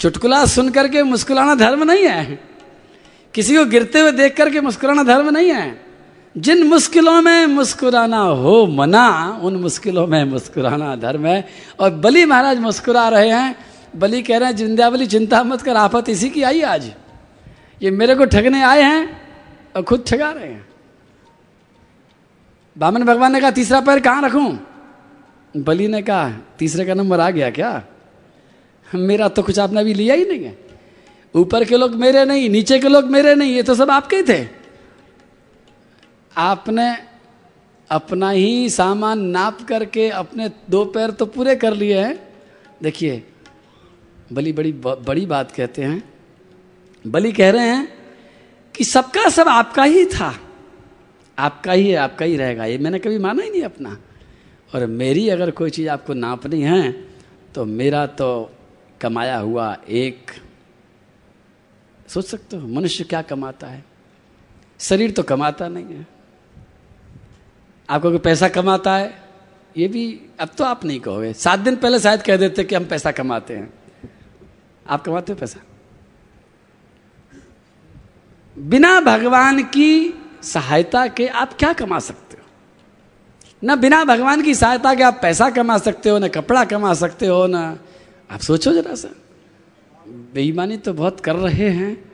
चुटकुला सुन करके मुस्कुराना धर्म नहीं है। किसी को गिरते हुए देख करके मुस्कुराना धर्म नहीं है। जिन मुश्किलों में मुस्कुराना हो मना, उन मुश्किलों में मुस्कुराना धर्म है। और बली महाराज मुस्कुरा रहे हैं। बली कह रहे हैं जिंदावली चिंता मत कर, आफत इसी की आई आज। ये मेरे को ठगने आए हैं और खुद ठगा रहे हैं। बामन भगवान ने कहा, तीसरा पैर कहाँ रखूँ? बली ने कहा, तीसरे का नंबर आ गया क्या? मेरा तो कुछ आपने अभी लिया ही नहीं है। ऊपर के लोग मेरे नहीं, नीचे के लोग मेरे नहीं, ये तो सब आपके ही थे। आपने अपना ही सामान नाप करके अपने दो पैर तो पूरे कर लिए हैं। देखिए, बली बड़ी बड़ी बात कहते हैं। बली कह रहे हैं कि सबका सब आपका ही था। आपका ही है, आपका ही रहेगा। ये मैंने कभी माना ही नहीं अपना। और मेरी अगर कोई चीज़ आपको नापनी है तो मेरा तो कमाया हुआ एक। सोच सकते हो, मनुष्य क्या कमाता है? शरीर तो कमाता नहीं है। आपको कोई पैसा कमाता है? ये भी अब तो आप नहीं कहोगे। सात दिन पहले शायद कह देते कि हम पैसा कमाते हैं। आप कमाते हो पैसा? बिना भगवान की सहायता के आप क्या कमा सकते हो? ना बिना भगवान की सहायता के आप पैसा कमा सकते हो, ना कपड़ा कमा सकते हो, ना आप सोचो जरा सा। बेईमानी तो बहुत कर रहे हैं।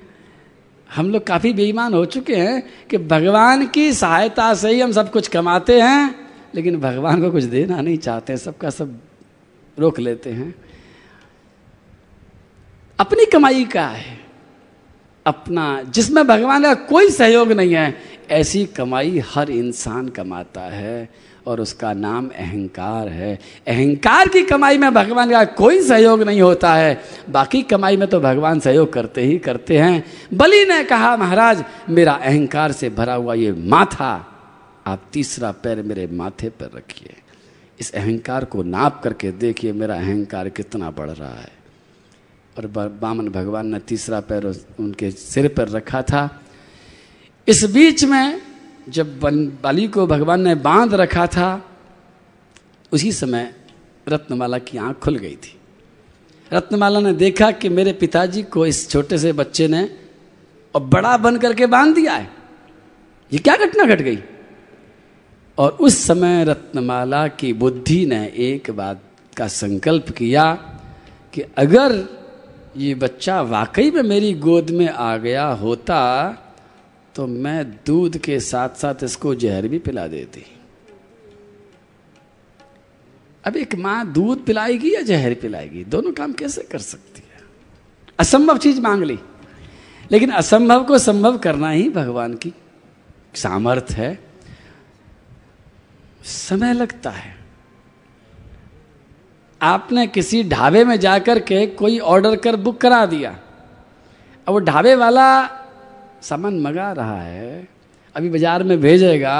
हम लोग काफ़ी बेईमान हो चुके हैं कि भगवान की सहायता से ही हम सब कुछ कमाते हैं, लेकिन भगवान को कुछ देना नहीं चाहते, सबका सब रोक लेते हैं। अपनी कमाई का है। अपना, जिसमें भगवान का कोई सहयोग नहीं है, ऐसी कमाई हर इंसान कमाता है। और उसका नाम अहंकार है। अहंकार की कमाई में भगवान का कोई सहयोग नहीं होता है। बाकी कमाई में तो भगवान सहयोग करते ही करते हैं। बलि ने कहा, महाराज, मेरा अहंकार से भरा हुआ ये माथा, आप तीसरा पैर मेरे माथे पर रखिए। इस अहंकार को नाप करके देखिए, मेरा अहंकार कितना बढ़ रहा है। और बामन भगवान ने तीसरा पैर उनके सिर पर रखा था। इस बीच में जब बाली को भगवान ने बाँध रखा था, उसी समय रत्नमाला की आँख खुल गई थी। रत्नमाला ने देखा कि मेरे पिताजी को इस छोटे से बच्चे ने और बड़ा बन करके बाँध दिया है। ये क्या घटना घट गट गई? और उस समय रत्नमाला की बुद्धि ने एक बात का संकल्प किया कि अगर ये बच्चा वाकई में मेरी गोद में आ गया होता तो मैं दूध के साथ साथ इसको जहर भी पिला देती। अब एक माँ दूध पिलाएगी या जहर पिलाएगी? दोनों काम कैसे कर सकती है? असंभव चीज़ मांग ली। लेकिन असंभव को संभव करना ही भगवान की सामर्थ है। समय लगता है। आपने किसी ढाबे में जाकर के कोई ऑर्डर कर बुक करा दिया। अब वो ढाबे वाला सामान मंगा रहा है। अभी बाज़ार में भेजेगा।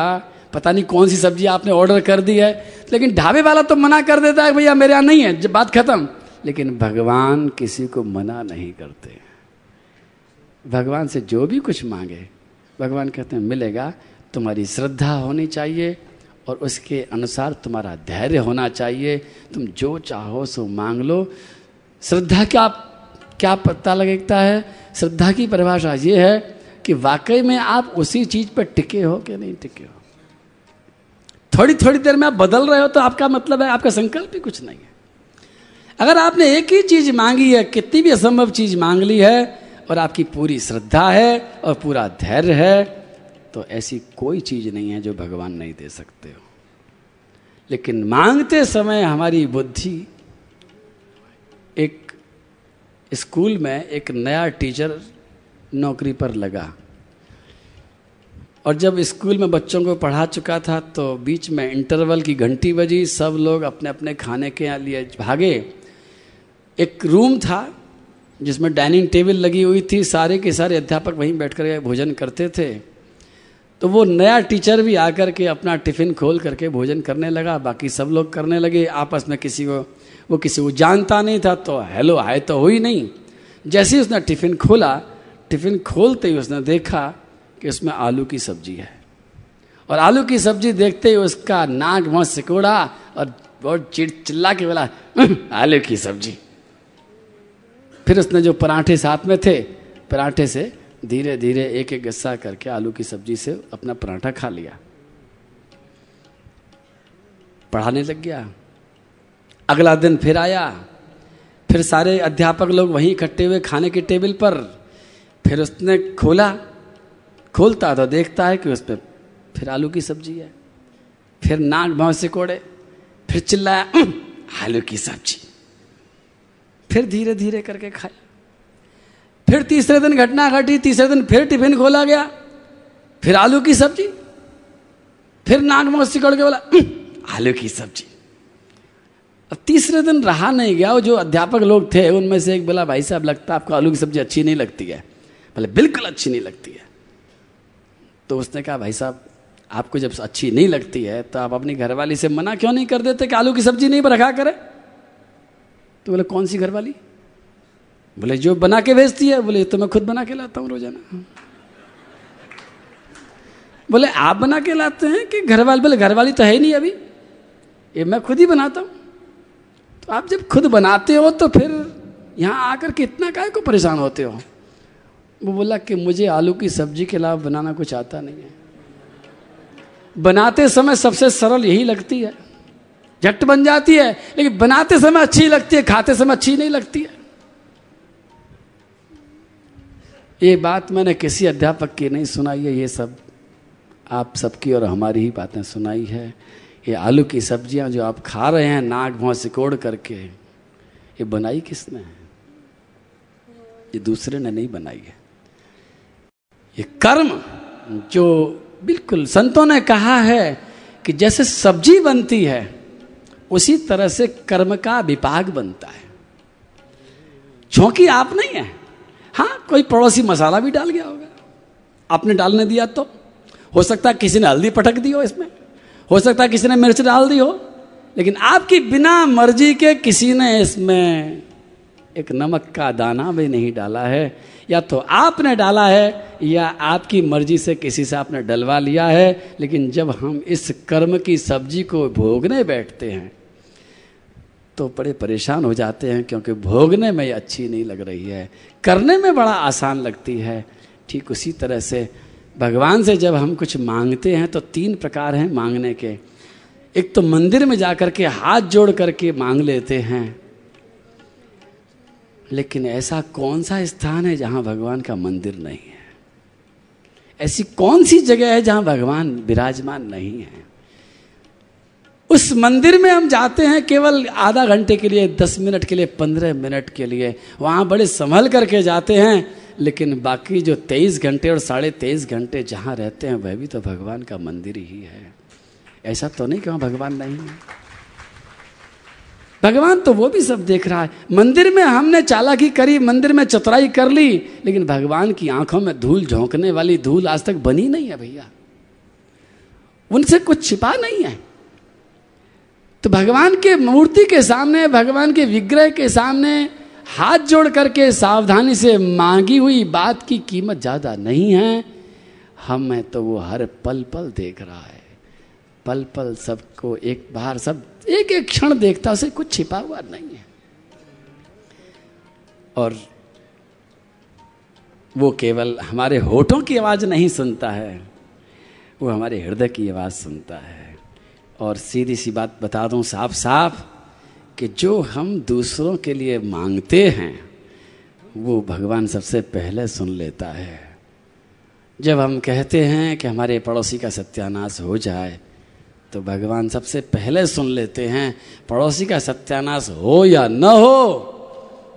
पता नहीं कौन सी सब्ज़ी आपने ऑर्डर कर दी है। लेकिन ढाबे वाला तो मना कर देता है भैया मेरे यहाँ नहीं है। जब बात खत्म। लेकिन भगवान किसी को मना नहीं करते। भगवान से जो भी कुछ मांगे, भगवान कहते हैं, मिलेगा। तुम्हारी श्रद्धा होनी चाहिए और उसके अनुसार तुम्हारा धैर्य होना चाहिए। तुम जो चाहो सो मांग लो। श्रद्धा क्या क्या पता लगता है? श्रद्धा की परिभाषा ये है कि वाकई में आप उसी चीज़ पर टिके हो कि नहीं टिके हो? थोड़ी थोड़ी देर में आप बदल रहे हो तो आपका मतलब है, आपका संकल्प ही कुछ नहीं है। अगर आपने एक ही चीज़ मांगी है, कितनी भी असंभव चीज़ मांग ली है, और आपकी पूरी श्रद्धा है और पूरा धैर्य है तो ऐसी कोई चीज़ नहीं है जो भगवान नहीं दे सकते हो। लेकिन मांगते समय हमारी बुद्धि एक स्कूल में एक नया टीचर नौकरी पर लगा। और जब स्कूल में बच्चों को पढ़ा चुका था तो बीच में इंटरवल की घंटी बजी, सब लोग अपने अपने खाने के लिए भागे। एक रूम था, जिसमें डाइनिंग टेबल लगी हुई थी, सारे के सारे अध्यापक वहीं बैठ कर भोजन करते थे। तो वो नया टीचर भी आकर के अपना टिफ़िन खोल करके भोजन करने लगा, बाकी सब लोग करने लगे। आपस में किसी को, वो किसी को जानता नहीं था तो हेलो हाय तो हुई नहीं। जैसे ही उसने टिफ़िन खोला टिफ़िन खोलते ही उसने देखा कि उसमें आलू की सब्ज़ी है। और आलू की सब्ज़ी देखते ही उसका नाक बहुत सिकोड़ा और बहुत चिड़ चिल्ला के बोला आलू की सब्ज़ी। फिर उसने जो पराठे साथ में थे, पराठे से धीरे धीरे एक एक गस्सा करके आलू की सब्ज़ी से अपना पराठा खा लिया। पढ़ाने लग गया। अगला दिन फिर आया। फिर सारे अध्यापक लोग वहीं इकट्ठे हुए खाने के टेबल पर फिर उसने खोला, खोलता तो देखता है कि उस पर फिर आलू की सब्ज़ी है। फिर नाक भाव से कोड़े, फिर चिल्लाया आलू की सब्ज़ी। फिर धीरे धीरे करके खाया। फिर तीसरे दिन घटना घटी, तीसरे दिन फिर टिफ़िन खोला गया, फिर आलू की सब्ज़ी, फिर नाक मुँह सिकड़ के बोला आलू की सब्ज़ी। अब तीसरे दिन रहा नहीं गया, वो जो अध्यापक लोग थे, उनमें से एक बोला, भाई साहब, लगता है आपको आलू की सब्ज़ी अच्छी नहीं लगती है। बोले बिल्कुल अच्छी नहीं लगती है। तो उसने कहा, भाई साहब, आपको जब अच्छी नहीं लगती है तो आप अपनी घरवाली से मना क्यों नहीं कर देते कि आलू की सब्ज़ी नहीं रखा करे? तो बोले, कौन सी घरवाली? बोले, जो बना के भेजती है। बोले तो मैं खुद बना के लाता हूँ रोज़ाना। बोले, आप बना के लाते हैं कि घरवाली? बोले, घरवाली तो है ही नहीं अभी। ये मैं खुद ही बनाता हूँ। तो आप जब खुद बनाते हो तो फिर यहाँ आकर के इतना काय को परेशान होते हो? वो बोला कि मुझे आलू की सब्ज़ी के अलावा बनाना कुछ आता नहीं है। बनाते समय सबसे सरल यही लगती है। झट बन जाती है, लेकिन बनाते समय अच्छी लगती है, खाते समय अच्छी नहीं लगती है। ये बात मैंने किसी अध्यापक की नहीं सुनाई है, ये सब आप सबकी और हमारी ही बातें सुनाई है। ये आलू की सब्ज़ियाँ जो आप खा रहे हैं नाक भौं सिकोड़ करके, ये बनाई किसने? है ये दूसरे ने नहीं बनाई है। ये कर्म जो बिल्कुल संतों ने कहा है कि जैसे सब्ज़ी बनती है, उसी तरह से कर्म का विपाक बनता है। झोंकी आप नहीं है। हाँ कोई पड़ोसी मसाला भी डाल गया होगा। आपने डालने दिया तो। हो सकता है किसी ने हल्दी पटक दी हो इसमें। हो सकता है किसी ने मिर्च डाल दी हो। लेकिन आपकी बिना मर्ज़ी के किसी ने इसमें एक नमक का दाना भी नहीं डाला है। या तो आपने डाला है, या आपकी मर्ज़ी से किसी से आपने डलवा लिया है, लेकिन जब हम इस कर्म की सब्ज़ी को भोगने बैठते हैं तो बड़े परेशान हो जाते हैं, क्योंकि भोगने में अच्छी नहीं लग रही है। करने में बड़ा आसान लगती है। ठीक उसी तरह से भगवान से जब हम कुछ मांगते हैं तो तीन प्रकार हैं मांगने के। एक तो मंदिर में जाकर के हाथ जोड़ करके मांग लेते हैं लेकिन ऐसा कौन सा स्थान है जहाँ भगवान का मंदिर नहीं है? ऐसी कौन सी जगह है जहाँ भगवान विराजमान नहीं है? उस मंदिर में हम जाते हैं केवल आधा घंटे के लिए, दस मिनट के लिए, पंद्रह मिनट के लिए। वहाँ बड़े संभल करके जाते हैं, लेकिन बाकी जो तेईस घंटे और साढ़े तेईस घंटे जहाँ रहते हैं, वह भी तो भगवान का मंदिर ही है। ऐसा तो नहीं कि वहाँ भगवान नहीं है। भगवान तो वो भी सब देख रहा है। मंदिर में हमने चालाकी करी, मंदिर में चतुराई कर ली, लेकिन भगवान की आँखों में धूल झोंकने वाली धूल आज तक बनी नहीं है भैया। उनसे कुछ छिपा नहीं है। तो भगवान के मूर्ति के सामने, भगवान के विग्रह के सामने हाथ जोड़ करके सावधानी से मांगी हुई बात की कीमत ज़्यादा नहीं है। हमें तो वो हर पल पल देख रहा है। पल पल सबको एक बार सब एक एक क्षण देखता, उसे कुछ छिपा हुआ नहीं है। और वो केवल हमारे होठों की आवाज़ नहीं सुनता है, वो हमारे हृदय की आवाज़ सुनता है। और सीधी सी बात बता दूँ साफ़ साफ़ कि जो हम दूसरों के लिए मांगते हैं, वो भगवान सबसे पहले सुन लेता है। जब हम कहते हैं कि हमारे पड़ोसी का सत्यानाश हो जाए तो भगवान सबसे पहले सुन लेते हैं, पड़ोसी का सत्यानाश हो या न हो,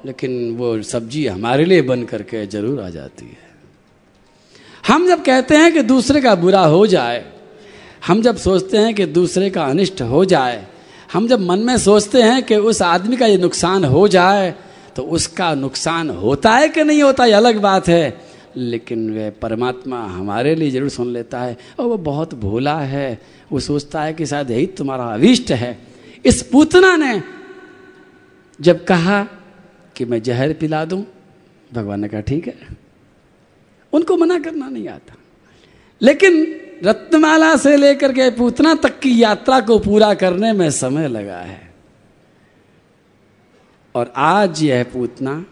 लेकिन वो सब्ज़ी हमारे लिए बन करके ज़रूर आ जाती है। हम जब कहते हैं कि दूसरे का बुरा हो जाए, हम जब सोचते हैं कि दूसरे का अनिष्ट हो जाए, हम जब मन में सोचते हैं कि उस आदमी का ये नुकसान हो जाए तो उसका नुकसान होता है कि नहीं होता, ये अलग बात है। लेकिन वह परमात्मा हमारे लिए ज़रूर सुन लेता है और वो बहुत भोला है। वो सोचता है कि शायद यही तुम्हारा अविष्ट है। इस पूतना ने जब कहा कि मैं जहर पिला दूँ, भगवान ने कहा, ठीक है। उनको मना करना नहीं आता। लेकिन रत्नमाला से लेकर के पूतना तक की यात्रा को पूरा करने में समय लगा है। और आज यह पूतना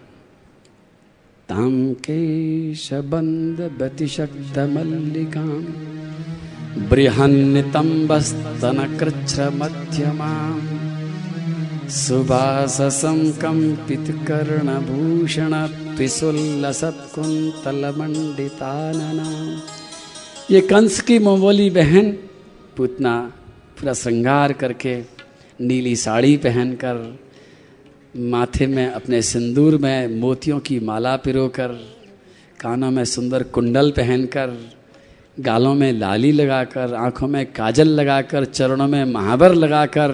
ताम केशबन्द व्यतिशक्तमल्लिकां बृहन्नितम्बस्तनकृच्छ्रमध्यमाम् सुभाससं कम्पितकर्णभूषणत्विसुल्लसत्कुन्तलमण्डिताननाम् ये कंस की मोमोली बहन पुतना पूरा श्रृंगार करके नीली साड़ी पहनकर माथे में, अपने सिंदूर में मोतियों की माला पिरोकर, कानों में सुंदर कुंडल पहनकर, गालों में लाली लगाकर, आँखों में काजल लगाकर, चरणों में महावर लगाकर,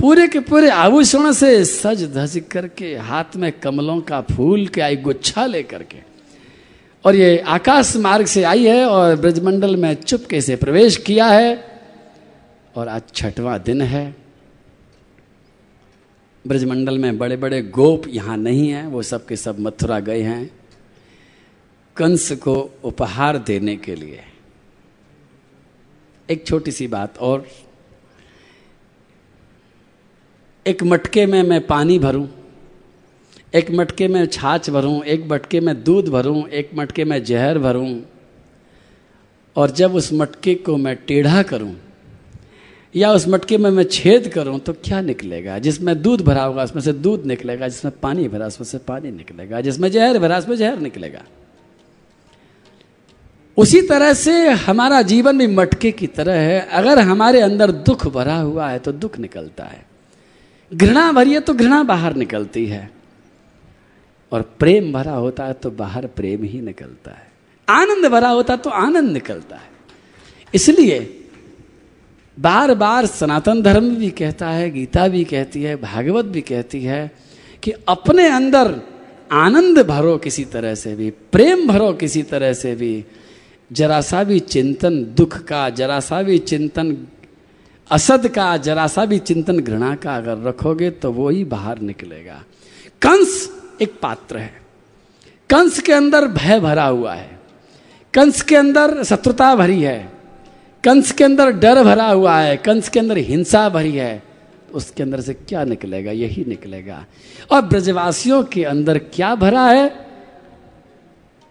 पूरे के पूरे आभूषण से सज धज करके, हाथ में कमलों का फूल के आई गुच्छा लेकर के। और ये आकाश मार्ग से आई है और ब्रजमंडल में चुपके से प्रवेश किया है। और आज छठवां दिन है। ब्रजमंडल में बड़े बड़े गोप यहाँ नहीं हैं, वो सब के सब मथुरा गए हैं। कंस को उपहार देने के लिए। एक छोटी सी बात और। एक मटके में मैं पानी भरूं, एक मटके में छाछ भरूं, एक मटके में दूध भरूं, एक मटके में जहर भरूं, और जब उस मटके को मैं टेढ़ा करूँ या उस मटके में मैं छेद करूँ तो क्या निकलेगा? जिसमें दूध भरा होगा, उसमें से दूध निकलेगा, जिसमें पानी भरा, उसमें से पानी निकलेगा, जिसमें जहर भरा, उसमें जहर निकलेगा। उसी तरह से हमारा जीवन भी मटके की तरह है। अगर हमारे अंदर दुख भरा हुआ है तो दुख निकलता है। घृणा भरी है तो घृणा बाहर निकलती है। और प्रेम भरा होता है तो बाहर प्रेम ही निकलता है। आनंद भरा होता है तो आनंद निकलता है। इसलिए बार बार सनातन धर्म भी कहता है, गीता भी कहती है, भागवत भी कहती है कि अपने अंदर आनंद भरो किसी तरह से भी, प्रेम भरो किसी तरह से भी, जरा सा भी चिंतन दुख का, जरा सा भी चिंतन असद का, जरा सा भी चिंतन घृणा का अगर रखोगे तो वो ही बाहर निकलेगा। कंस एक पात्र है। कंस के अंदर भय भरा हुआ है। कंस के अंदर शत्रुता भरी है। कंस के अंदर डर भरा हुआ है, कंस के अंदर हिंसा भरी है उसके अंदर से क्या निकलेगा? यही निकलेगा। और ब्रजवासियों के अंदर क्या भरा है?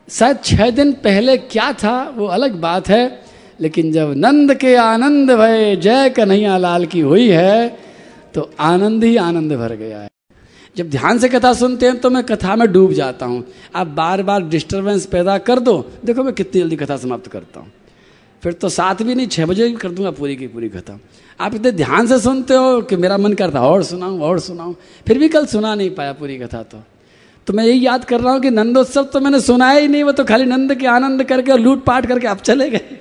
शायद छह दिन पहले क्या था, वो अलग बात है, लेकिन जब नंद के आनंद भय, जय कन्हैया लाल की हुई है तो आनंद ही आनंद भर गया है। जब ध्यान से कथा सुनते हैं तो मैं कथा में डूब जाता हूँ। आप बार बार डिस्टरबेंस पैदा कर दो। देखो मैं कितनी जल्दी कथा समाप्त करता हूँ। फिर तो सात भी नहीं छः बजे भी कर दूँगा पूरी की पूरी खत्म। आप इतने ध्यान से सुनते हो कि मेरा मन करता और सुनाऊँ और सुनाऊँ। फिर भी कल सुना नहीं पाया पूरी कथा तो। तो मैं यही याद कर रहा हूँ कि नंदोत्सव तो मैंने सुनाया ही नहीं, वो तो खाली नंद के आनंद करके और लूट पाट करके आप चले गए।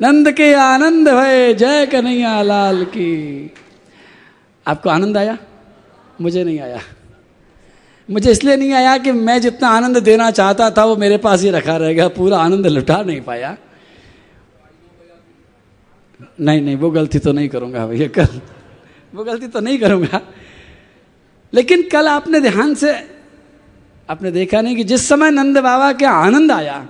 नंद के आनंद भय, जय कन्हैया लाल की। आपको आनंद आया? मुझे नहीं आया। मुझे इसलिए नहीं आया कि मैं जितना आनंद देना चाहता था, वो मेरे पास ही रखा रहेगा, पूरा आनंद लुटा नहीं पाया। नहीं नहीं, वो गलती तो नहीं करूँगा भैया, कल। वो गलती तो नहीं करूँगा। लेकिन कल आपने ध्यान से, आपने देखा नहीं कि जिस समय नंद बाबा के आनंद आया,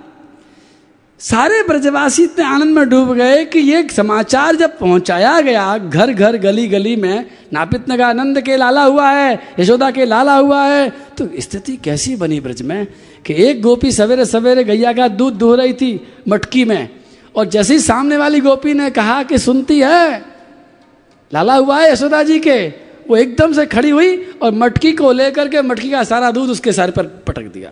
सारे ब्रजवासी इतने आनंद में डूब गए कि ये समाचार जब पहुँचाया गया घर घर गली गली में नापित नगा नंद के लाला हुआ है, यशोदा के लाला हुआ है तो स्थिति कैसी बनी ब्रज में कि एक गोपी सवेरे सवेरे गैया का दूध दुह रही थी मटकी में और जैसे ही सामने वाली गोपी ने कहा कि सुनती है, लाला हुआ है यशोदा जी के। वो एकदम से खड़ी हुई और मटकी को लेकर के मटकी का सारा दूध उसके सर पर पटक दिया।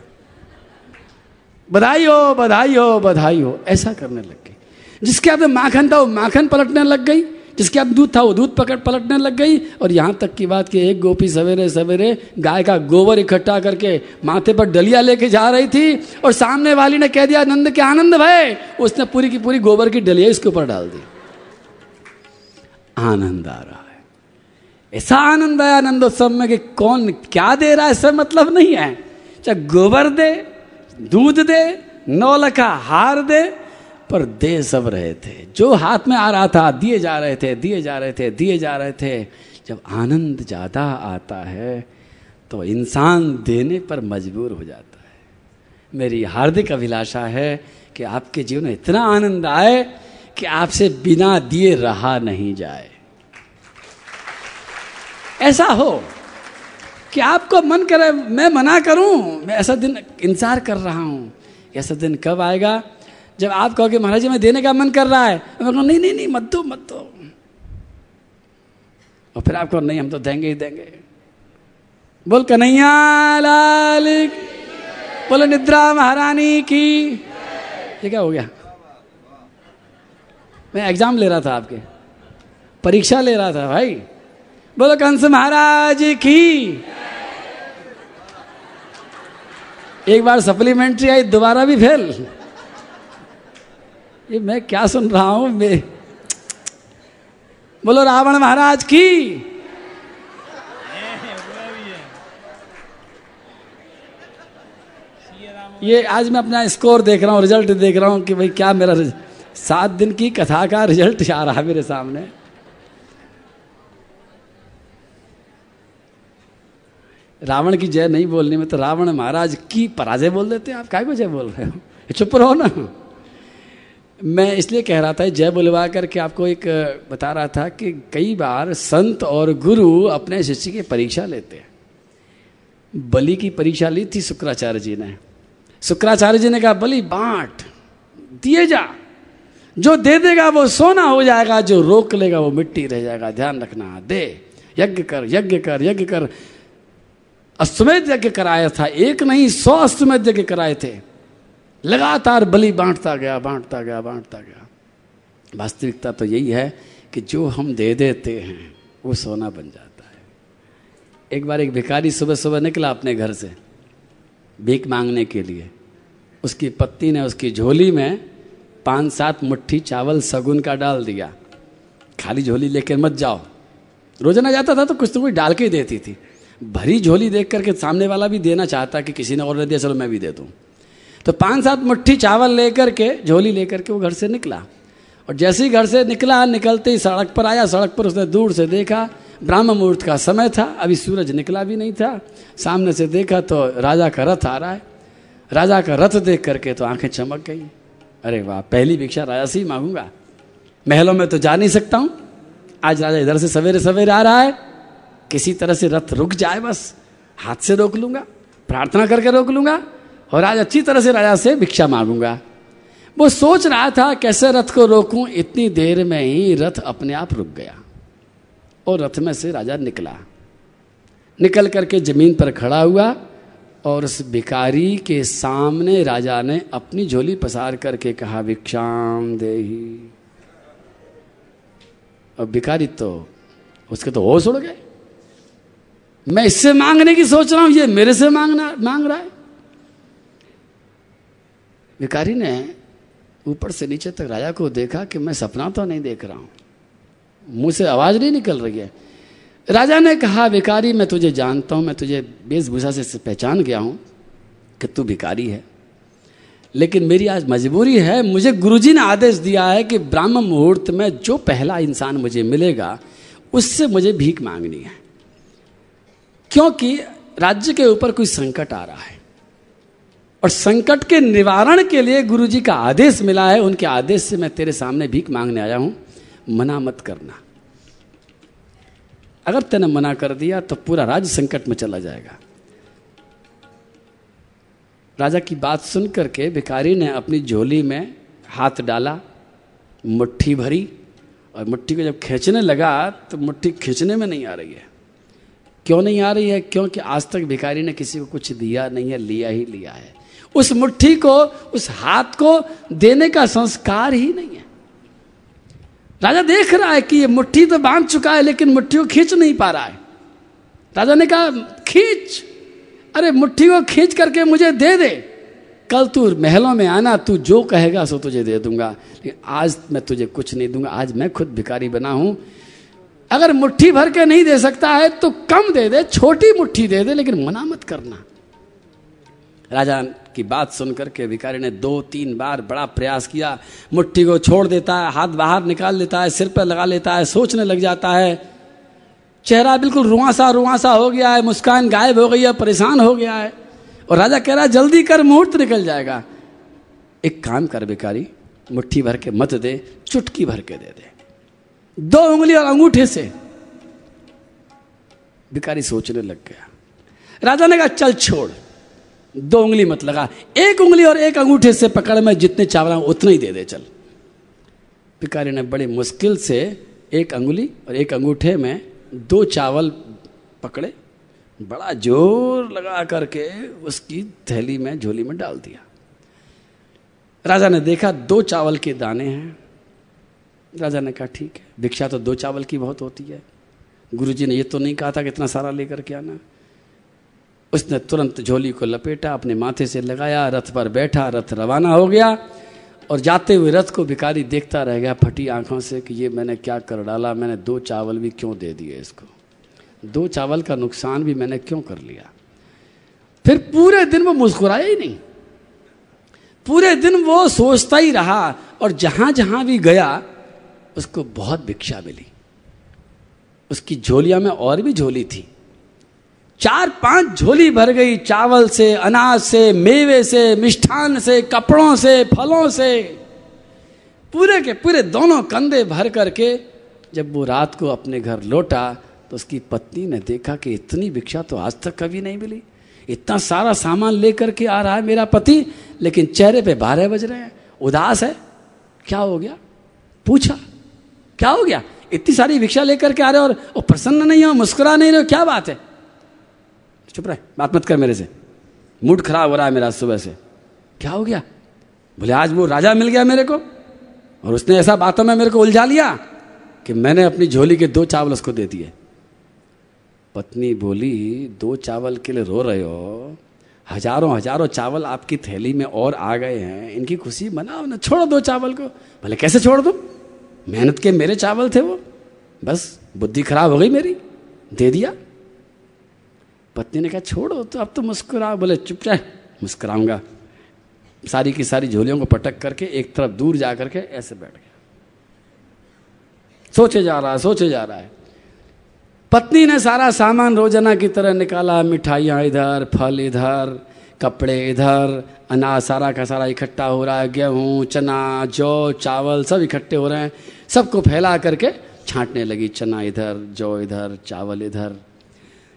बधाई हो बधाई हो बधाई हो, ऐसा करने लग गई। जिसके आप माखन था, वो माखन पलटने लग गई। जिसके आप दूध था, वो दूध पकड़ पलटने लग गई और यहाँ तक की बात कि एक गोपी सवेरे सवेरे गाय का गोबर इकट्ठा करके माथे पर डलिया लेके जा रही थी और सामने वाली ने कह दिया, नंद के आनंद भय उसने पूरी की पूरी गोबर की डलिया इसके ऊपर डाल दी। आनंद आ रहा है। ऐसा आनंद आया आनंदोत्सव में कि कौन क्या दे रहा है, इससे मतलब नहीं है। चाहे गोबर दे, दूध दे नौल का हार दे पर दे सब रहे थे। जो हाथ में आ रहा था, दिए जा रहे थे, दिए जा रहे थे, दिए जा रहे थे। जब आनंद ज़्यादा आता है तो इंसान देने पर मजबूर हो जाता है। मेरी हार्दिक अभिलाषा है कि आपके जीवन में इतना आनंद आए कि आपसे बिना दिए रहा नहीं जाए। ऐसा हो कि आपको मन करे, मैं मना करूँ, मैं ऐसा दिन इंतज़ार कर रहा हूँ। ऐसा दिन कब आएगा? जब आप कहोगे, महाराज जी मैं देने का मन कर रहा है। मैं कहूँ, नहीं नहीं नहीं, मत दो मत दो। और फिर आपको नहीं, हम तो देंगे ही देंगे। बोल, कन्हैया लाल बोलो, निद्रा महारानी की ये क्या हो गया? मैं एग्ज़ाम ले रहा था आपके। परीक्षा ले रहा था भाई। बोलो, कंस महाराज की एक बार सप्लीमेंट्री आई, दोबारा भी फेल। ये मैं क्या सुन रहा हूँ? मैं बोलो रावण महाराज की। ये आज मैं अपना स्कोर देख रहा हूँ रिज़ल्ट देख रहा हूँ कि भाई क्या मेरा सात दिन की कथा का रिज़ल्ट आ रहा है मेरे सामने। रावण की जय नहीं बोलने में तो रावण महाराज की पराजय बोल देते हैं। आप काय को जय बोल रहे हो? चुप रहो ना। मैं इसलिए कह रहा था, जय बुलवा करके आपको एक बता रहा था कि कई बार संत और गुरु अपने शिष्य की परीक्षा लेते हैं। बलि की परीक्षा ली थी शुक्राचार्य जी ने। शुक्राचार्य जी ने कहा, बलि, बांट, दिए जा। जो दे देगा वो सोना हो जाएगा, जो रोक लेगा वो मिट्टी रह जाएगा। ध्यान रखना, दे। यज्ञ कर यज्ञ कर यज्ञ कर। अश्वमेध यज्ञ कराया था। एक नहीं, सौ अश्वमेध यज्ञ कराए थे। लगातार बलि बांटता गया बांटता गया बांटता गया। वास्तविकता तो यही है कि जो हम दे देते हैं, वो सोना बन जाता है। एक बार एक भिखारी सुबह सुबह निकला अपने घर से भीख मांगने के लिए। उसकी पत्नी ने उसकी झोली में पाँच सात मुट्ठी चावल सगुन का डाल दिया। खाली झोली लेकर मत जाओ। रोज़ाना जाता था तो कुछ तो कोई डाल के ही देती थी। भरी झोली देख करके सामने वाला भी देना चाहता कि किसी ने और दे दिया, चलो मैं भी दे दूँ। तो पाँच सात मुट्ठी चावल लेकर के, झोली लेकर के वो घर से निकला। और जैसे ही घर से निकला, निकलते ही सड़क पर आया। सड़क पर उसने दूर से देखा ब्राह्म मुहूर्त का समय था। अभी सूरज निकला भी नहीं था। सामने से देखा तो राजा का रथ आ रहा है। राजा का रथ देख करके तो आँखें चमक गई। अरे वाह, पहली भिक्षा राजा से ही मांगूँगा। महलों में तो जा नहीं सकता हूँ। आज राजा इधर से सवेरे सवेरे आ रहा है। किसी तरह से रथ रुक जाए बस। हाथ से रोक लूँगा। प्रार्थना करके रोक लूँगा। और आज अच्छी तरह से राजा से भिक्षा मांगूँगा। वो सोच रहा था, कैसे रथ को रोकूं? इतनी देर में ही रथ अपने आप रुक गया। और रथ में से राजा निकला। निकल करके ज़मीन पर खड़ा हुआ और उस भिकारी के सामने राजा ने अपनी झोली पसार करके कहा, भिक्षाम दे और भिकारी तो उसके तो होश उड़ गए। मैं इससे मांगने की सोच रहा हूँ, ये मेरे से मांगना, मांग रहा है। भिकारी ने ऊपर से नीचे तक राजा को देखा कि मैं सपना तो नहीं देख रहा हूँ। मुँह से आवाज़ नहीं निकल रही है। राजा ने कहा भिकारी मैं तुझे जानता हूँ, मैं तुझे वेशभूषा से पहचान गया हूँ कि तू भिकारी है। लेकिन मेरी आज मजबूरी है, मुझे गुरुजी ने आदेश दिया है कि ब्राह्म मुहूर्त में जो पहला इंसान मुझे मिलेगा, उससे मुझे भीख मांगनी है। क्योंकि राज्य के ऊपर कोई संकट आ रहा है। और संकट के निवारण के लिए गुरु जी का आदेश मिला है, उनके आदेश से मैं तेरे सामने भीख मांगने आया हूँ। मना मत करना। अगर तेने मना कर दिया तो पूरा राज्य संकट में चला जाएगा। राजा की बात सुन करके भिखारी ने अपनी झोली में हाथ डाला, मुट्ठी भरी, और मुट्ठी को जब खींचने लगा तो मुट्ठी खींचने में नहीं आ रही है। क्यों नहीं आ रही है? क्योंकि आज तक भिखारी ने किसी को कुछ दिया नहीं है, लिया ही लिया है। उस मुट्ठी को, उस हाथ को देने का संस्कार ही नहीं है। राजा देख रहा है कि ये मुट्ठी तो बाँध चुका है, लेकिन मुट्ठी को खींच नहीं पा रहा है। राजा ने कहा, खींच। अरे मुट्ठी को खींच करके मुझे दे दे। कल तू महलों में आना, तू जो कहेगा सो तुझे दे दूँगा। लेकिन आज मैं तुझे कुछ नहीं दूँगा, आज मैं खुद भिकारी बना हूँ। अगर मुट्ठी भर के नहीं दे सकता है तो कम दे दे, छोटी मुट्ठी दे दे, लेकिन मना मत करना। राजा की बात सुनकर के भिखारी ने दो तीन बार बड़ा प्रयास किया। मुट्ठी को छोड़ देता है, हाथ बाहर निकाल लेता है, सिर पर लगा लेता है, सोचने लग जाता है। चेहरा बिल्कुल रुआसा रुआसा हो गया है, मुस्कान गायब हो गई है, परेशान हो गया है। और राजा कह रहा है, जल्दी कर, मुहूर्त निकल जाएगा। एक काम कर भिखारी, मुट्ठी भर के मत दे, चुटकी भर के दे दे। दो उंगली और अंगूठे से। भिखारी सोचने लग गया। राजा ने कहा, चल छोड़। दो उंगली मत लगा। एक उंगली और एक अंगूठे से पकड़ में जितने चावल उतना ही दे दे, चल। भिकारी ने बड़ी मुश्किल से एक अंगुली और एक अंगूठे में दो चावल पकड़े, बड़ा ज़ोर लगा करके उसकी थैली में, झोली में डाल दिया। राजा ने देखा दो चावल के दाने हैं। राजा ने कहा, ठीक है, भिक्षा तो दो चावल की बहुत होती है। गुरुजी ने ये तो नहीं कहा था कि इतना सारा लेकर के आना। उसने तुरंत झोली को लपेटा, अपने माथे से लगाया, रथ पर बैठा, रथ रवाना हो गया और जाते हुए रथ को भिकारी देखता रह गया फटी आँखों से कि ये मैंने क्या कर डाला, मैंने दो चावल भी क्यों दे दिए इसको? दो चावल का नुकसान भी मैंने क्यों कर लिया? फिर पूरे दिन वो मुस्कुराया ही नहीं। पूरे दिन वो सोचता ही रहा और जहाँ जहाँ भी गया, उसको बहुत भिक्षा मिली। उसकी झोलिया में और भी झोली थी। चार पाँच झोली भर गई चावल से, अनाज से, मेवे से, मिष्ठान से, कपड़ों से, फलों से। पूरे के पूरे दोनों कंधे भर करके जब वो रात को अपने घर लौटा तो उसकी पत्नी ने देखा कि इतनी भिक्षा तो आज तक कभी नहीं मिली। इतना सारा सामान लेकर के आ रहा है मेरा पति, लेकिन चेहरे पे बारह बज रहे हैं। उदास है? क्या हो गया? पूछा। क्या हो गया? इतनी सारी भिक्षा लेकर के आ रहे हो और प्रसन्न नहीं हो, मुस्कुरा नहीं रहे हो, क्या बात है? चुप रहे, बात मत कर मेरे से। मूड खराब हो रहा है मेरा सुबह से। क्या हो गया? बोले, आज वो राजा मिल गया मेरे को, और उसने ऐसा बातों में मेरे को उलझा लिया कि मैंने अपनी झोली के दो चावल उसको दे दिए। पत्नी बोली, दो चावल के लिए रो रहे हो? हज़ारों हज़ारों चावल आपकी थैली में और आ गए हैं। इनकी खुशी मनाओ ना, छोड़ो दो चावल को। भले कैसे छोड़ दो? मेहनत के मेरे चावल थे वो। बस, बुद्धि खराब हो गई मेरी। दे दिया। पत्नी ने कहा, छोड़ो तो अब तो मुस्कुराओ, बोले, चुप चाहे मुस्कुराऊँगा। सारी की सारी झोलियों को पटक करके एक तरफ़ दूर जा करके ऐसे बैठ गया। सोचे जा रहा है, सोचे जा रहा है। पत्नी ने सारा सामान रोज़ाना की तरह निकाला, मिठाइयाँ इधर, फल इधर, कपड़े इधर अनाज सारा का सारा इकट्ठा हो रहा है, गेहूँ, चना, जौ, चावल सब इकट्ठे हो रहे हैं। सबको फैला करके छांटने लगी, चना इधर, जौ इधर, चावल इधर।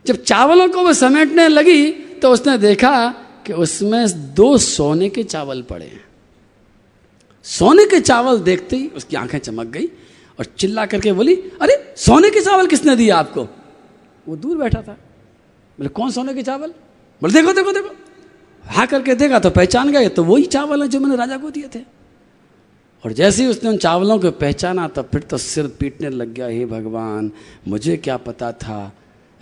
जब चावलों को वो समेटने लगी तो उसने देखा कि उसमें दो सोने के चावल पड़े हैं। सोने के चावल देखते ही उसकी आँखें चमक गई और चिल्ला करके बोली, अरे, सोने के चावल किसने दिया आपको? वो दूर बैठा था। बोले, कौन सोने के चावल? बोले, देखो देखो देखो। हा करके देखा तो पहचान गए तो वही चावल है जो मैंने राजा को दिए थे। और जैसे ही उसने उन चावलों को पहचाना तो फिर तो सिर पीटने लग गया, हे भगवान, मुझे क्या पता था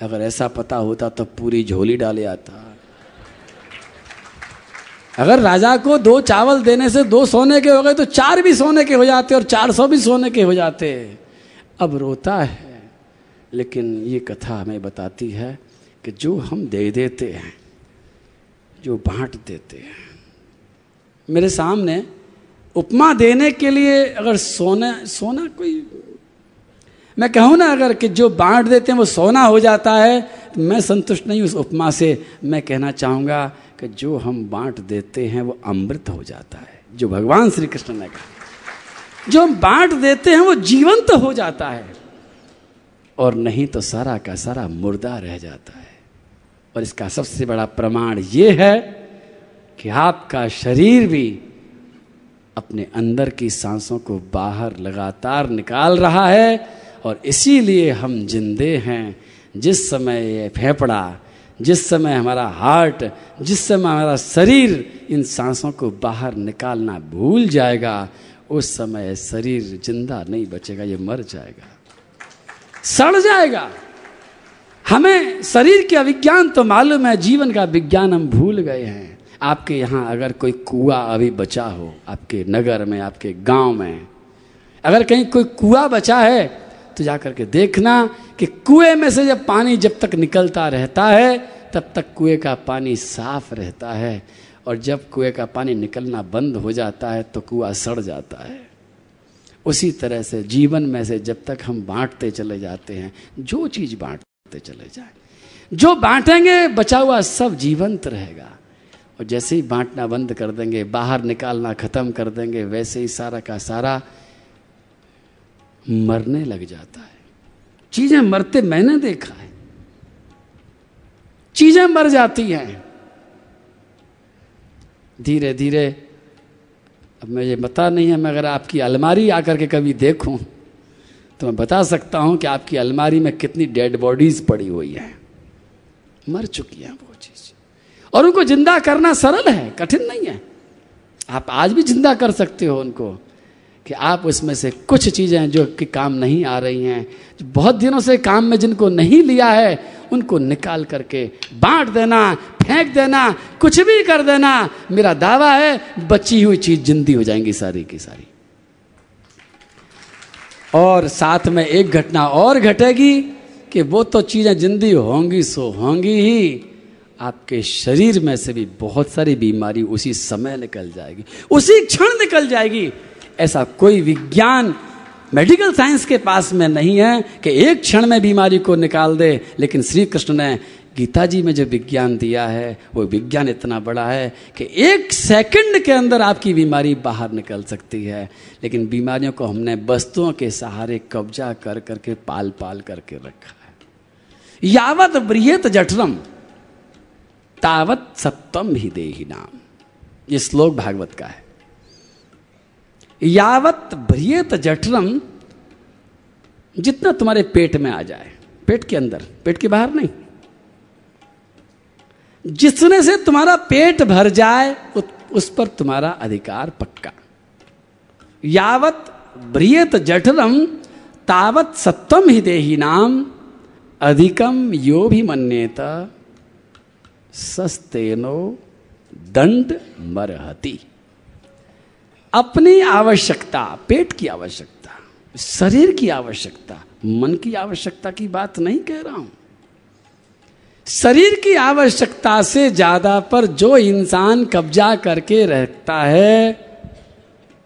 अगर ऐसा पता होता तो पूरी झोली डाले आता। अगर राजा को दो चावल देने से दो सोने के हो गए तो चार भी सोने के हो जाते और चार सौ भी सोने के हो जाते। अब रोता है। लेकिन ये कथा हमें बताती है कि जो हम दे देते हैं, जो बांट देते हैं। मेरे सामने उपमा देने के लिए अगर सोना सोना कोई मैं कहूँ ना अगर कि जो बांट देते हैं, वो सोना हो जाता है तो मैं संतुष्ट नहीं उस उपमा से। मैं कहना चाहूँगा कि जो हम बांट देते हैं, वो अमृत हो जाता है, जो भगवान श्री कृष्ण ने कहा। जो हम बांट देते हैं, वो जीवंत तो हो जाता है, और नहीं तो सारा का सारा मुर्दा रह जाता है। और इसका सबसे बड़ा प्रमाण ये है कि आपका शरीर भी अपने अंदर की सांसों को बाहर लगातार निकाल रहा है और इसीलिए हम जिंदे हैं। जिस समय ये फेफड़ा, जिस समय हमारा हार्ट, जिस समय हमारा शरीर इन सांसों को बाहर निकालना भूल जाएगा, उस समय शरीर ज़िंदा नहीं बचेगा, ये मर जाएगा। सड़ जाएगा। हमें शरीर के अभिज्ञान तो मालूम है, जीवन का विज्ञान हम भूल गए हैं। आपके यहाँ अगर कोई कुआ अभी बचा हो, आपके नगर में, आपके गाँव में, अगर कहीं कोई कुआ बचा है तो जाकर के देखना कि कुएँ में से जब पानी जब तक निकलता रहता है, तब तक कुएँ का पानी साफ़ रहता है और जब कुएँ का पानी निकलना बंद हो जाता है तो कुआ सड़ जाता है। उसी तरह से जीवन में से जब तक हम बांटते चले जाते हैं, जो चीज़ बांटते चले जाए, जो बांटेंगे, बचा हुआ सब जीवंत रहेगा। और जैसे ही बांटना बंद कर देंगे, बाहर निकालना खत्म कर देंगे, वैसे ही सारा का सारा मरने लग जाता है। चीज़ें मरते मैंने देखा है। चीज़ें मर जाती हैं। धीरे धीरे अब मैं ये बता नहीं है, मैं अगर आपकी अलमारी आकर के कभी देखूँ तो मैं बता सकता हूँ कि आपकी अलमारी में कितनी डेड बॉडीज पड़ी हुई हैं। मर चुकी हैं वो चीज़। और उनको ज़िंदा करना सरल है, कठिन नहीं है। आप आज भी ज़िंदा कर सकते हो उनको। कि आप उसमें से कुछ चीज़ें जो कि काम नहीं आ रही हैं, जो बहुत दिनों से काम में जिनको नहीं लिया है, उनको निकाल करके बांट देना, फेंक देना, कुछ भी कर देना। मेरा दावा है, बची हुई चीज़ जिंदी हो जाएँगी सारी की सारी। और साथ में एक घटना और घटेगी कि वो तो चीज़ें जिंदी होंगी, सो होंगी ही। आपके शरीर में से भी बहुत सारी बीमारी उसी समय निकल जाएगी, उसी क्षण निकल जाएगी। ऐसा कोई विज्ञान मेडिकल साइंस के पास में नहीं है कि एक क्षण में बीमारी को निकाल दे, लेकिन श्री कृष्ण ने गीता जी में जो विज्ञान दिया है, वो विज्ञान इतना बड़ा है कि एक सेकंड के अंदर आपकी बीमारी बाहर निकल सकती है। लेकिन बीमारियों को हमने वस्तुओं के सहारे कब्जा कर करके पाल पाल करके रखा है। यावत ब्रियत जठरम, तावत सप्तम ही दे नाम। ये श्लोक भागवत का है। यावत भ्रियत जठरम, जितना तुम्हारे पेट में आ जाए, पेट के अंदर, पेट के बाहर नहीं। जितने से तुम्हारा पेट भर जाए उस पर तुम्हारा अधिकार पक्का। यावत ब्रियत जठरम, तावत सत्वम ही देही नाम, अधिकम यो भी मन्येत, सस्तेनो दंड मरहती। अपनी आवश्यकता, पेट की आवश्यकता, शरीर की आवश्यकता, मन की आवश्यकता की बात नहीं कह रहा हूँ। शरीर की आवश्यकता से ज़्यादा पर जो इंसान कब्जा करके रहता है,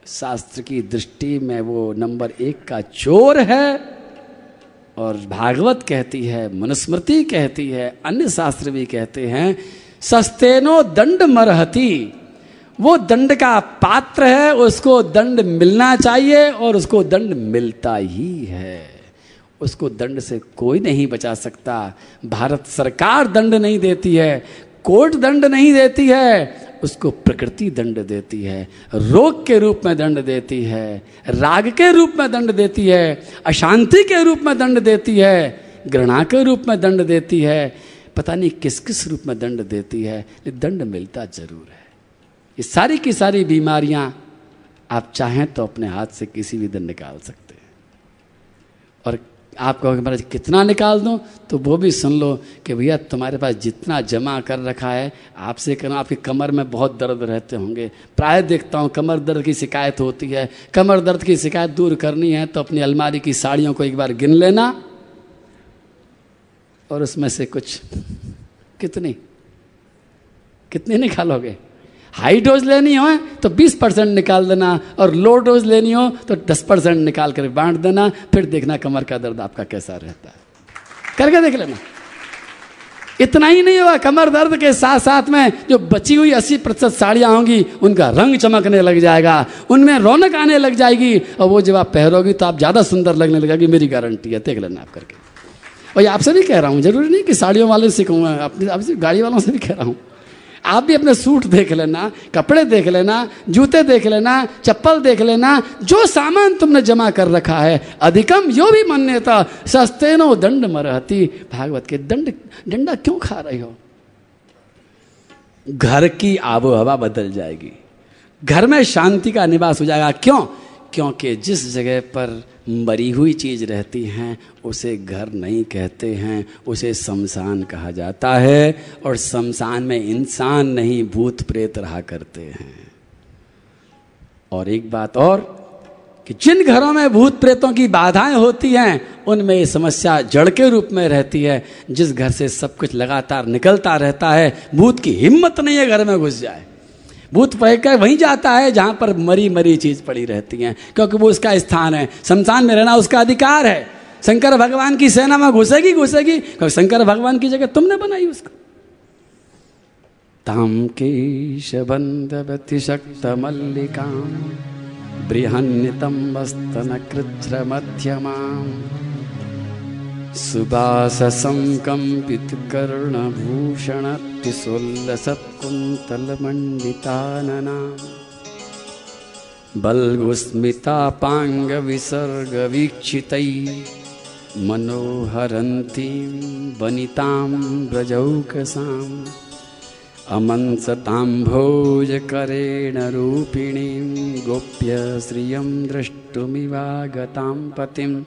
शास्त्र की दृष्टि में वो नंबर एक का चोर है और भागवत कहती है, मनुस्मृति कहती है, अन्य शास्त्र भी कहते हैं, सस्तेनो दंड मरहती वो दंड का पात्र है, उसको दंड मिलना चाहिए और उसको दंड मिलता ही है। उसको दंड से कोई नहीं बचा सकता। भारत सरकार दंड नहीं देती है, कोर्ट दंड नहीं देती है, उसको प्रकृति दंड देती है। रोग के रूप में दंड देती है, राग के रूप में दंड देती है, अशांति के रूप में दंड देती है, घृणा के रूप में दंड देती है। पता नहीं किस किस रूप में दंड देती है, दंड मिलता ज़रूर है। ये सारी की सारी बीमारियाँ आप चाहें तो अपने हाथ से किसी भी दिन निकाल सकते हैं। और आप कहोगे, महाराज, कितना निकाल दूँ? तो वो भी सुन लो कि भैया, तुम्हारे पास जितना जमा कर रखा है, आपसे कहना आपकी कमर में बहुत दर्द रहते होंगे। प्राय देखता हूँ, कमर दर्द की शिकायत होती है। कमर दर्द की शिकायत दूर करनी है तो अपनी अलमारी की साड़ियों को एक बार गिन लेना और उसमें से कुछ, कितनी कितनी निकालोगे? हाई डोज लेनी हो तो 20 परसेंट निकाल देना, और लो डोज लेनी हो तो 10 परसेंट निकाल कर बांट देना, फिर देखना कमर का दर्द आपका कैसा रहता है। करके देख लेना। इतना ही नहीं होगा, कमर दर्द के साथ साथ में जो बची हुई 80 प्रतिशत साड़ियाँ होंगी, उनका रंग चमकने लग जाएगा, उनमें रौनक आने लग जाएगी, और वो जब आप पहरोगी तो आप ज़्यादा सुंदर लगने लगेगी, मेरी गारंटी है, देख लेना आप करके। और ये आपसे भी कह रहा हूँ, ज़रूरी नहीं कि साड़ियों वाले से कहूँगा अपनी आपसे गाड़ी वालों से भी कह रहा हूँ। आप भी अपने सूट देख लेना, कपड़े देख लेना, जूते देख लेना, चप्पल देख लेना, जो सामान तुमने जमा कर रखा है, अधिकम यो भी मान्यता सस्ते नो दंड मरहती। भागवत के दंड, डंडा क्यों खा रही हो? घर की आबो हवा बदल जाएगी। घर में शांति का निवास हो जाएगा। क्यों? क्योंकि जिस जगह पर मरी हुई चीज़ रहती हैं, उसे घर नहीं कहते हैं, उसे शमशान कहा जाता है और शमशान में इंसान नहीं, भूत प्रेत रहा करते हैं। और एक बात और, कि जिन घरों में भूत प्रेतों की बाधाएँ होती हैं, उनमें ये समस्या जड़ के रूप में रहती है। जिस घर से सब कुछ लगातार निकलता रहता है, भूत की हिम्मत नहीं है घर में घुस जाए। भूत कर वहीं जाता है जहाँ पर मरी मरी चीज़ पड़ी रहती है, क्योंकि वो उसका स्थान है। शमशान में रहना उसका अधिकार है। शंकर भगवान की सेना में घुसेगी घुसेगी, क्योंकि शंकर भगवान की जगह तुमने बनाई उसको। ताम केश शक्त मल्लिका सुबाससङ्कम्पितकर्णभूषणतिसोल्लसत्कुन्तलमण्डितानना बल्गुस्मितापाङ्गविसर्गवीक्षितै मनोहरन्तीं वनितां व्रजौकसाम् अमंसताम्भोजकरेण रूपिणीं गोप्य श्रियं द्रष्टुमिवागतां पतिम्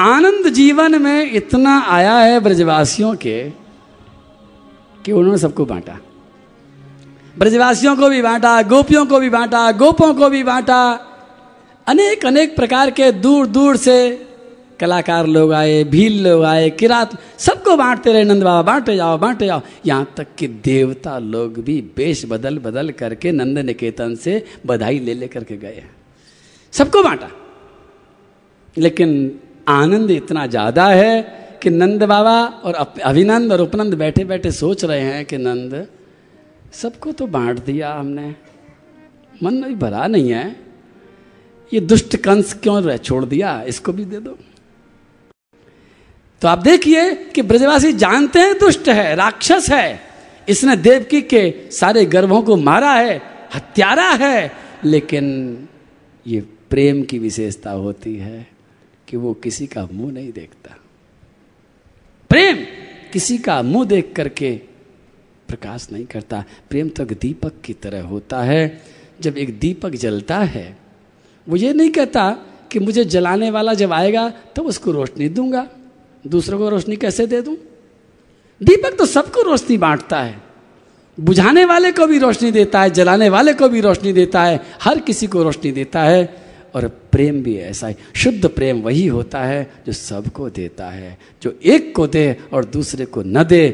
आनंद जीवन में इतना आया है ब्रजवासियों के कि उन्होंने सबको बांटा। ब्रजवासियों को भी बांटा, गोपियों को भी बांटा, गोपों को भी बांटा। अनेक अनेक प्रकार के दूर दूर से कलाकार लोग आए, भील लोग आए, किरात, सबको बांटते रहे, नंद बाबा, बांटे जाओ बांटे जाओ। यहाँ तक कि देवता लोग भी बेश बदल बदल करके नंद निकेतन से बधाई ले लेकर के गए सबको बांटा। लेकिन आनंद इतना ज़्यादा है कि नंद बाबा और अभिनंद और उपनंद बैठे बैठे सोच रहे हैं कि नंद, सबको तो बांट दिया हमने। मन भी भरा नहीं है। ये दुष्ट कंस क्यों रह छोड़ दिया? इसको भी दे दो। तो आप देखिए कि ब्रजवासी जानते हैं दुष्ट है, राक्षस है। इसने देवकी के सारे गर्भों को मारा है, हत्यारा है, लेकिन ये प्रेम की विशेषता होती है। कि वो किसी का मुँह नहीं देखता। प्रेम! किसी का मुँह देख करके प्रकाश नहीं करता। प्रेम तो एक दीपक की तरह होता है। जब एक दीपक जलता है वो ये नहीं कहता कि मुझे जलाने वाला जब आएगा तो उसको रोशनी दूँगा। दूसरों को रोशनी कैसे दे दूँ? दीपक तो सबको रोशनी बांटता है। बुझाने वाले को भी रोशनी देता है जलाने वाले को भी रोशनी देता है। हर किसी को रोशनी देता है। और प्रेम भी ऐसा ही। शुद्ध प्रेम वही होता है जो सबको देता है। जो एक को दे और दूसरे को न दे,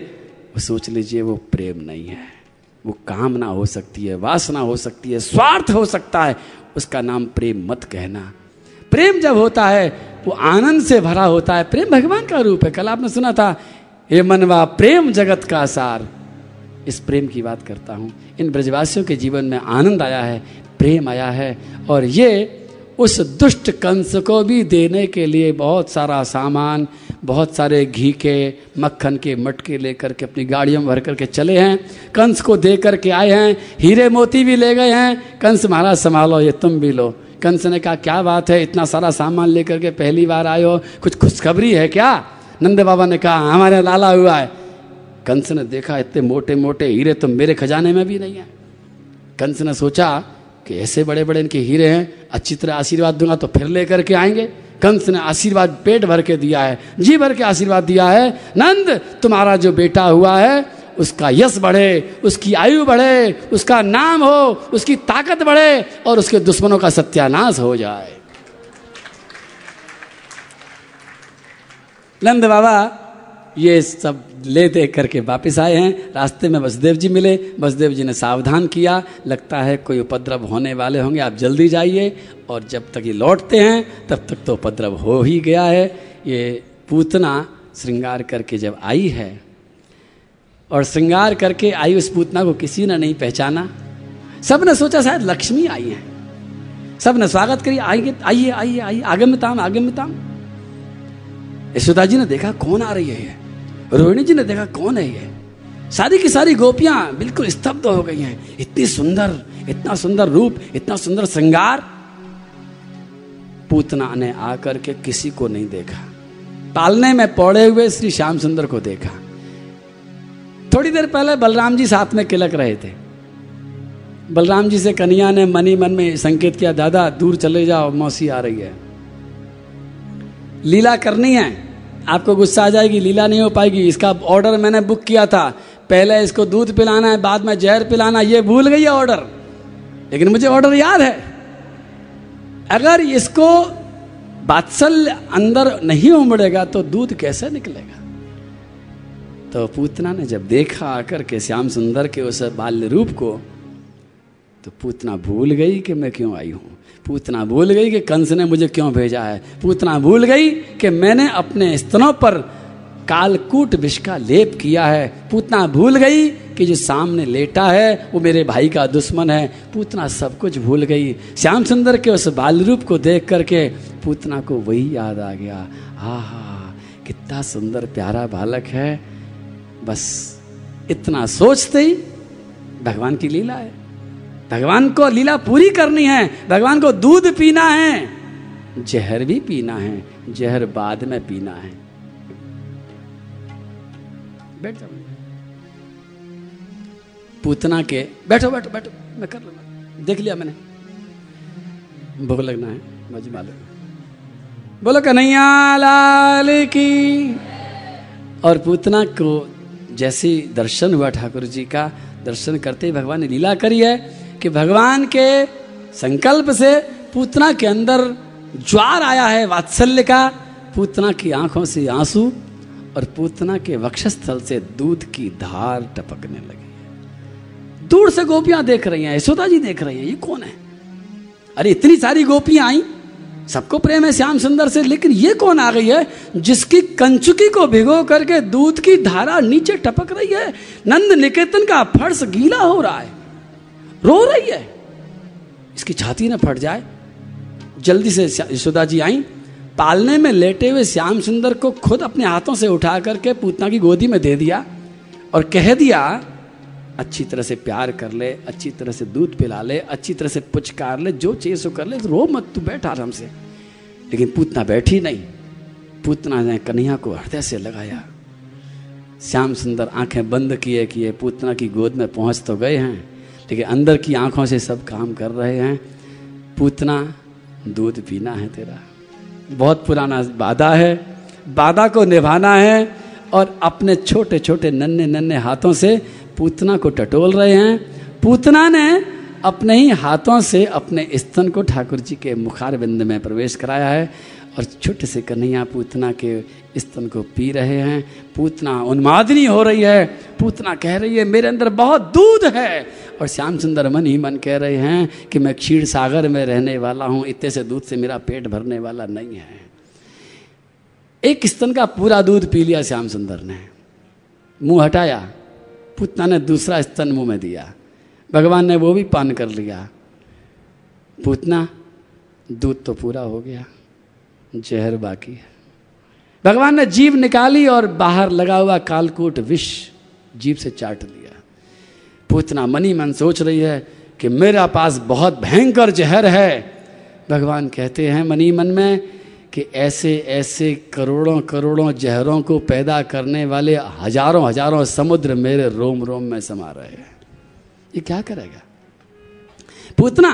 वो सोच लीजिए वो प्रेम नहीं है। वो कामना हो सकती है, वासना हो सकती है, स्वार्थ हो सकता है। उसका नाम प्रेम मत कहना। प्रेम जब होता है, वो आनंद से भरा होता है। प्रेम भगवान का रूप है। कल आपने सुना था ये मनवा, प्रेम जगत का सार। इस प्रेम की बात करता हूँ। इन ब्रजवासियों के जीवन में आनंद आया है, प्रेम आया है। और ये उस दुष्ट कंस को भी देने के लिए बहुत सारा सामान, बहुत सारे घी के मक्खन के मटके लेकर के अपनी गाड़ियों में भर करके चले हैं। कंस को दे करके आए हैं, हीरे मोती भी ले गए हैं। कंस महाराज, संभालो, ये तुम भी लो। कंस ने कहा, क्या बात है, इतना सारा सामान लेकर के पहली बार आए हो? कुछ खुशखबरी है क्या? नंद बाबा ने कहा, हमारे लाला हुआ है। कंस ने देखा, इतने मोटे मोटे हीरे तो मेरे खजाने में भी नहीं है। कंस ने सोचा कि ऐसे बड़े बड़े इनके हीरे हैं, अच्छी तरह आशीर्वाद दूँगा तो फिर लेकर के आएँगे। कंस ने आशीर्वाद पेट भर के दिया है, जी भर के आशीर्वाद दिया है। नंद, तुम्हारा जो बेटा हुआ है, उसका यश बढ़े, उसकी आयु बढ़े, उसका नाम हो, उसकी ताकत बढ़े और उसके दुश्मनों का सत्यानाश हो जाए। नंद बाबा, ये सब ले दे करके वापस आए हैं। रास्ते में वसुदेव जी मिले। वसुदेव जी ने सावधान किया। लगता है कोई उपद्रव होने वाले होंगे। आप जल्दी जाइए। और जब तक ये लौटते हैं, तब तक तो उपद्रव हो ही गया है। ये पूतना श्रृंगार करके जब आई है, और श्रृंगार करके आई उस पूतना को किसी ने नहीं पहचाना। सबने सोचा शायद लक्ष्मी आई है। सबने स्वागत करिए आइए आइए आइए आइए आगे में ताम आगे में यशोदा जी ने देखा, कौन आ रही है? रोहिणी जी ने देखा, कौन है ये? सारी की सारी गोपियाँ बिल्कुल स्तब्ध हो गई हैं। इतनी सुंदर, इतना सुंदर रूप, इतना सुंदर श्रृंगार। पूतना ने आकर के किसी को नहीं देखा। पालने में पौड़े हुए श्री श्याम सुंदर को देखा। थोड़ी देर पहले बलराम जी साथ में किलक रहे थे। बलराम जी से कन्या ने मनी मन में संकेत किया, दादा, दूर चले जाओ, मौसी आ रही है। लीला करनी है। आपको गुस्सा आ जाएगी, लीला नहीं हो पाएगी। इसका ऑर्डर मैंने बुक किया था। पहले इसको दूध पिलाना है, बाद में जहर पिलाना ये भूल गई है ऑर्डर लेकिन मुझे ऑर्डर याद है। अगर इसको बात्सल्य अंदर नहीं उमड़ेगा तो दूध कैसे निकलेगा? तो पूतना ने जब देखा आकर के श्याम सुंदर के उस बाल्य रूप को तो पूतना भूल गई कि मैं क्यों आई हूँ? पूतना भूल गई कि कंस ने मुझे क्यों भेजा है? पूतना भूल गई कि मैंने अपने स्तनों पर कालकूट विष का लेप किया है। पूतना भूल गई कि जो सामने लेटा है, वो मेरे भाई का दुश्मन है। पूतना सब कुछ भूल गई। श्याम सुंदर के उस बाल रूप को देख करके पूतना को वही याद आ गया। हा कितना सुंदर प्यारा बालक है। बस इतना सोचते ही भगवान की लीला है। भगवान को लीला पूरी करनी है, भगवान को दूध पीना है। जहर भी पीना है, जहर बाद में पीना है। बैठ। जाओ पूतना के, बैठो बैठो बैठो, मैं कर लूँगा। देख लिया मैंने। भूख लगना है मुझे मालूम बोलो कन्हैया लाल की। और पूतना को जैसे दर्शन हुआ ठाकुर जी का, दर्शन करते ही भगवान ने लीला करी है। कि भगवान के संकल्प से पूतना के अंदर ज्वार आया है वात्सल्य का, पूतना की आँखों से आँसू और पूतना के वक्षस्थल से दूध की धार टपकने लगी है। दूर से गोपियाँ देख रही हैं, यशोदा जी देख रही हैं, ये कौन है? अरे, इतनी सारी गोपियाँ आई, सबको प्रेम है श्याम सुंदर से, लेकिन ये कौन आ गई है जिसकी कंचुकी को भिगो करके दूध की धारा नीचे टपक रही है? नंद निकेतन का फर्श गीला हो रहा है। रो रही है। इसकी छाती न फट जाए। जल्दी से यशोदा जी आई। पालने में लेटे हुए श्याम सुंदर को खुद अपने हाथों से उठा करके पूतना की गोदी में दे दिया और कह दिया, अच्छी तरह से प्यार कर ले, अच्छी तरह से दूध पिला ले, अच्छी तरह से पुचकार ले, जो सो कर ले रो मत, तू बैठ आराम से। लेकिन पूतना बैठी नहीं। पूतना ने कन्हैया को हृदय से लगाया। श्याम सुंदर आँखें बंद किए किए पूतना की गोद में पहुँच तो गए हैं। लेकिन अंदर की आँखों से सब काम कर रहे हैं। पूतना, दूध पीना है तेरा। बहुत पुराना वादा है। वादा को निभाना है और अपने छोटे छोटे नन्हे नन्हे हाथों से पूतना को टटोल रहे हैं। पूतना ने अपने ही हाथों से अपने स्तन को ठाकुर जी के मुखार बिंद में प्रवेश कराया है और छोटे से कन्हैया पूतना के स्तन को पी रहे हैं। पूतना उन्मादनी हो रही है। पूतना कह रही है, मेरे अंदर बहुत दूध है। और श्याम सुंदर मन ही मन कह रहे हैं कि मैं क्षीर सागर में रहने वाला हूँ, इतने से दूध से मेरा पेट भरने वाला नहीं है। एक स्तन का पूरा दूध पी लिया श्याम सुंदर ने। मुँह हटाया, पुतना ने दूसरा स्तन मुँह में दिया। भगवान ने वो भी पान कर लिया। पूतना, दूध तो पूरा हो गया, जहर बाकी है। भगवान ने जीव निकाली और बाहर लगा हुआ कालकूट विष जीव से चाट लिया पूतना मनी मन सोच रही है कि मेरा पास बहुत भयंकर जहर है। भगवान कहते हैं मनी मन में कि ऐसे ऐसे करोड़ों करोड़ों जहरों को पैदा करने वाले हज़ारों हज़ारों समुद्र मेरे रोम रोम में समा रहे हैं। ये क्या करेगा? पूतना,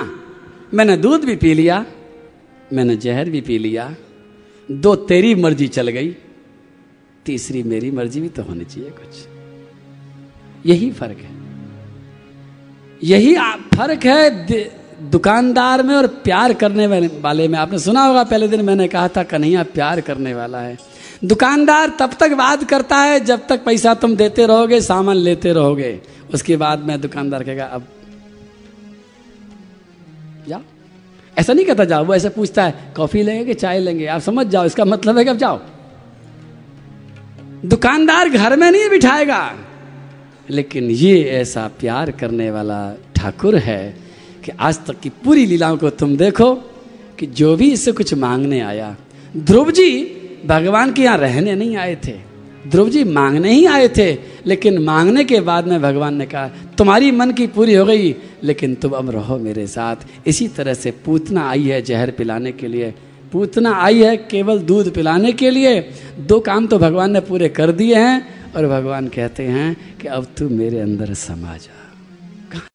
मैंने दूध भी पी लिया, मैंने जहर भी पी लिया, दो तेरी मर्ज़ी चल गई, तीसरी मेरी मर्ज़ी भी तो होनी चाहिए कुछ। यही फ़र्क है। यही फ़र्क है दुकानदार में और प्यार करने वाले में। आपने सुना होगा, पहले दिन मैंने कहा था, कन्हैया, प्यार करने वाला है। दुकानदार तब तक बात करता है जब तक पैसा तुम देते रहोगे, सामान लेते रहोगे। उसके बाद में दुकानदार कहेगा, अब जाओ। ऐसा नहीं कहता, जाओ। वो ऐसा पूछता है, कॉफ़ी लेंगे कि चाय लेंगे? आप समझ जाओ, इसका मतलब है कि अब जाओ। दुकानदार घर में नहीं बिठाएगा। लेकिन ये ऐसा प्यार करने वाला ठाकुर है कि आज तक की पूरी लीलाओं को तुम देखो कि जो भी इससे कुछ मांगने आया। ध्रुव जी भगवान के यहाँ रहने नहीं आए थे। ध्रुव जी मांगने ही आए थे, लेकिन मांगने के बाद में भगवान ने कहा, तुम्हारी मन की पूरी हो गई, लेकिन तुम अब रहो मेरे साथ। इसी तरह से पूतना आई है जहर पिलाने के लिए। पूतना आई है केवल दूध पिलाने के लिए। दो काम तो भगवान ने पूरे कर दिए हैं। और भगवान कहते हैं कि अब तू मेरे अंदर समा जा।